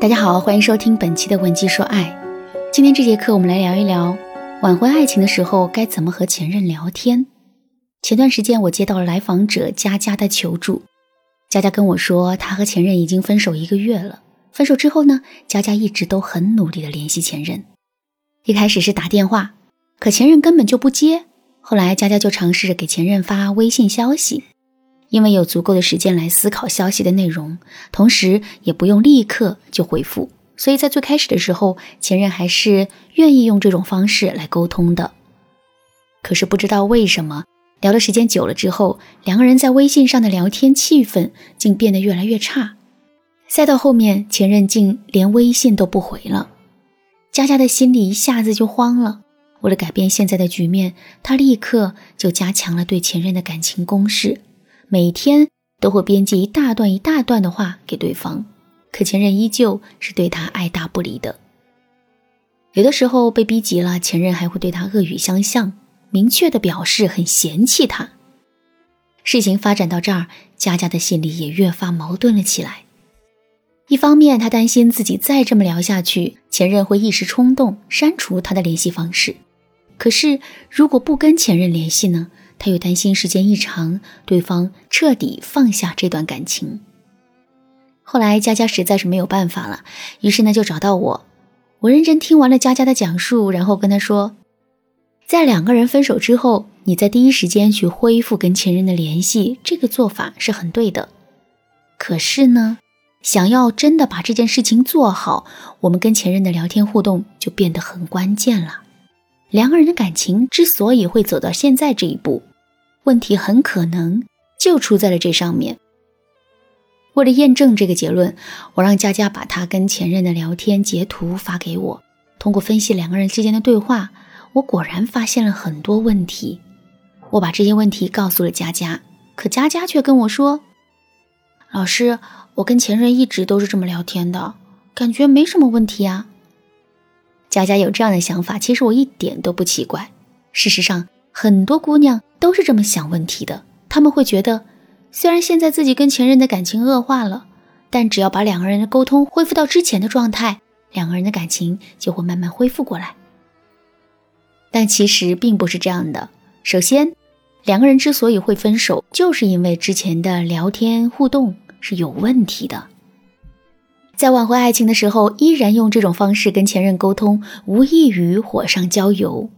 大家好，欢迎收听本期的《文姬说爱》。今天这节课，我们来聊一聊挽回爱情的时候该怎么和前任聊天。前段时间，我接到了来访者佳佳的求助。佳佳跟我说，她和前任已经分手一个月了。分手之后呢，佳佳一直都很努力的联系前任。一开始是打电话，可前任根本就不接。后来，佳佳就尝试着给前任发微信消息。因为有足够的时间来思考消息的内容，同时也不用立刻就回复，所以在最开始的时候，前任还是愿意用这种方式来沟通的。可是不知道为什么，聊的时间久了之后，两个人在微信上的聊天气氛竟变得越来越差。再到后面，前任竟连微信都不回了，佳佳的心里一下子就慌了。为了改变现在的局面，她立刻就加强了对前任的感情攻势。每天都会编辑一大段一大段的话给对方，可前任依旧是对他爱答不理的。有的时候被逼急了，前任还会对他恶语相向，明确的表示很嫌弃他。事情发展到这儿，佳佳的心里也越发矛盾了起来。一方面，她担心自己再这么聊下去，前任会一时冲动删除她的联系方式。可是，如果不跟前任联系呢？他又担心时间一长，对方彻底放下这段感情。后来佳佳实在是没有办法了，于是呢就找到我。我认真听完了佳佳的讲述，然后跟她说，在两个人分手之后，你在第一时间去恢复跟前任的联系，这个做法是很对的。可是呢，想要真的把这件事情做好，我们跟前任的聊天互动就变得很关键了。两个人的感情之所以会走到现在这一步，问题很可能就出在了这上面。为了验证这个结论，我让佳佳把她跟前任的聊天截图发给我。通过分析两个人之间的对话，我果然发现了很多问题。我把这些问题告诉了佳佳，可佳佳却跟我说：“老师，我跟前任一直都是这么聊天的，感觉没什么问题啊。”佳佳有这样的想法，其实我一点都不奇怪。事实上，很多姑娘都是这么想问题的。她们会觉得，虽然现在自己跟前任的感情恶化了，但只要把两个人的沟通恢复到之前的状态，两个人的感情就会慢慢恢复过来。但其实并不是这样的。首先，两个人之所以会分手，就是因为之前的聊天互动是有问题的。在挽回爱情的时候，依然用这种方式跟前任沟通，无异于火上浇油。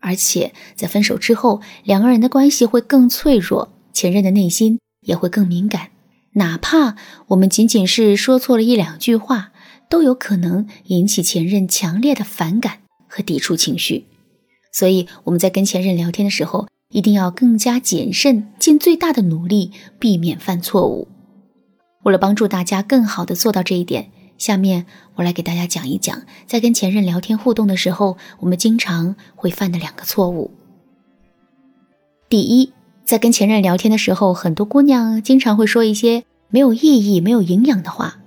而且在分手之后，两个人的关系会更脆弱，前任的内心也会更敏感。哪怕我们仅仅是说错了一两句话，都有可能引起前任强烈的反感和抵触情绪。所以我们在跟前任聊天的时候，一定要更加谨慎，尽最大的努力避免犯错误。为了帮助大家更好的做到这一点，下面我来给大家讲一讲，在跟前任聊天互动的时候，我们经常会犯的两个错误。第一，在跟前任聊天的时候，很多姑娘经常会说一些没有意义、没有营养的话，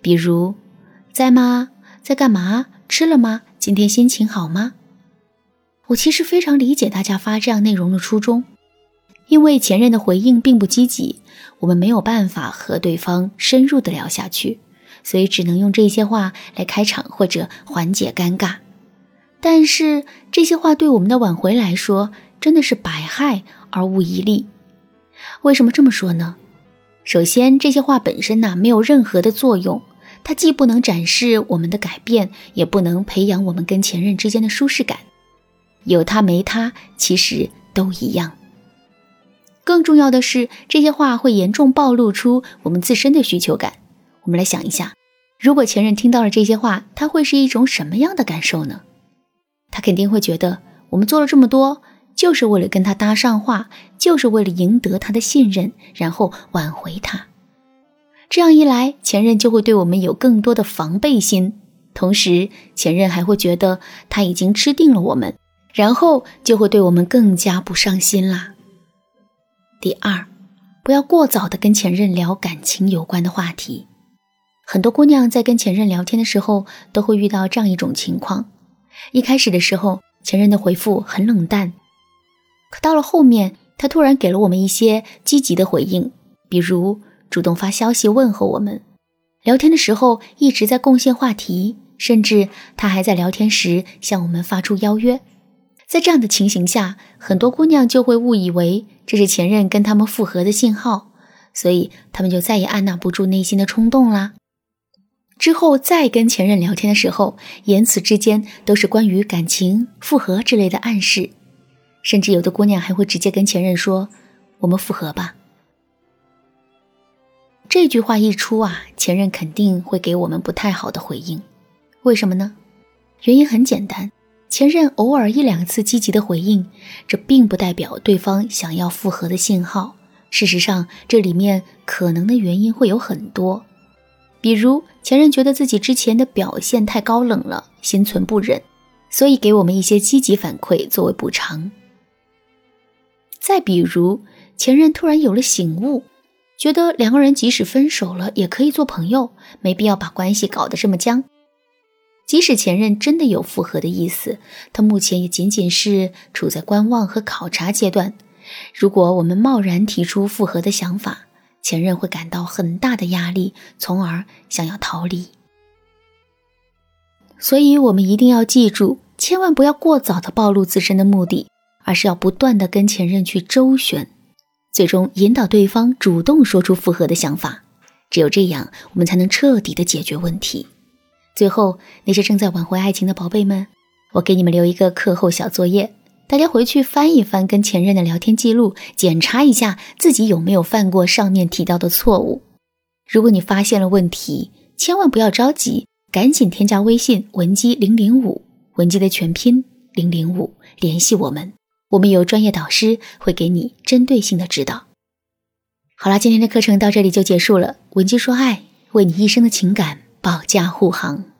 比如“在吗？在干嘛？吃了吗？今天心情好吗？”我其实非常理解大家发这样内容的初衷。因为前任的回应并不积极，我们没有办法和对方深入的聊下去，所以只能用这些话来开场或者缓解尴尬。但是这些话对我们的挽回来说真的是百害而无一利。为什么这么说呢？首先，这些话本身呢没有任何的作用，它既不能展示我们的改变，也不能培养我们跟前任之间的舒适感。有他没他，其实都一样。更重要的是，这些话会严重暴露出我们自身的需求感。我们来想一下，如果前任听到了这些话，他会是一种什么样的感受呢？他肯定会觉得我们做了这么多，就是为了跟他搭上话，就是为了赢得他的信任，然后挽回他。这样一来，前任就会对我们有更多的防备心，同时前任还会觉得他已经吃定了我们，然后就会对我们更加不上心啦。第二，不要过早的跟前任聊感情有关的话题。很多姑娘在跟前任聊天的时候，都会遇到这样一种情况：一开始的时候，前任的回复很冷淡，可到了后面，他突然给了我们一些积极的回应，比如主动发消息问候我们，聊天的时候一直在贡献话题，甚至他还在聊天时向我们发出邀约。在这样的情形下，很多姑娘就会误以为这是前任跟他们复合的信号，所以他们就再也按捺不住内心的冲动啦。之后再跟前任聊天的时候，言辞之间都是关于感情、复合之类的暗示，甚至有的姑娘还会直接跟前任说：“我们复合吧。”这句话一出啊，前任肯定会给我们不太好的回应。为什么呢？原因很简单，前任偶尔一两次积极的回应，这并不代表对方想要复合的信号。事实上，这里面可能的原因会有很多。比如前任觉得自己之前的表现太高冷了，心存不忍，所以给我们一些积极反馈作为补偿。再比如前任突然有了醒悟，觉得两个人即使分手了也可以做朋友，没必要把关系搞得这么僵。即使前任真的有复合的意思，他目前也仅仅是处在观望和考察阶段。如果我们贸然提出复合的想法，前任会感到很大的压力，从而想要逃离。所以，我们一定要记住，千万不要过早的暴露自身的目的，而是要不断的跟前任去周旋，最终引导对方主动说出复合的想法。只有这样，我们才能彻底的解决问题。最后，那些正在挽回爱情的宝贝们，我给你们留一个课后小作业。大家回去翻一翻跟前任的聊天记录，检查一下自己有没有犯过上面提到的错误。如果你发现了问题，千万不要着急，赶紧添加微信文姬零零五，文姬的全拼零零五，联系我们，我们有专业导师会给你针对性的指导。好啦，今天的课程到这里就结束了。文姬说爱，为你一生的情感保驾护航。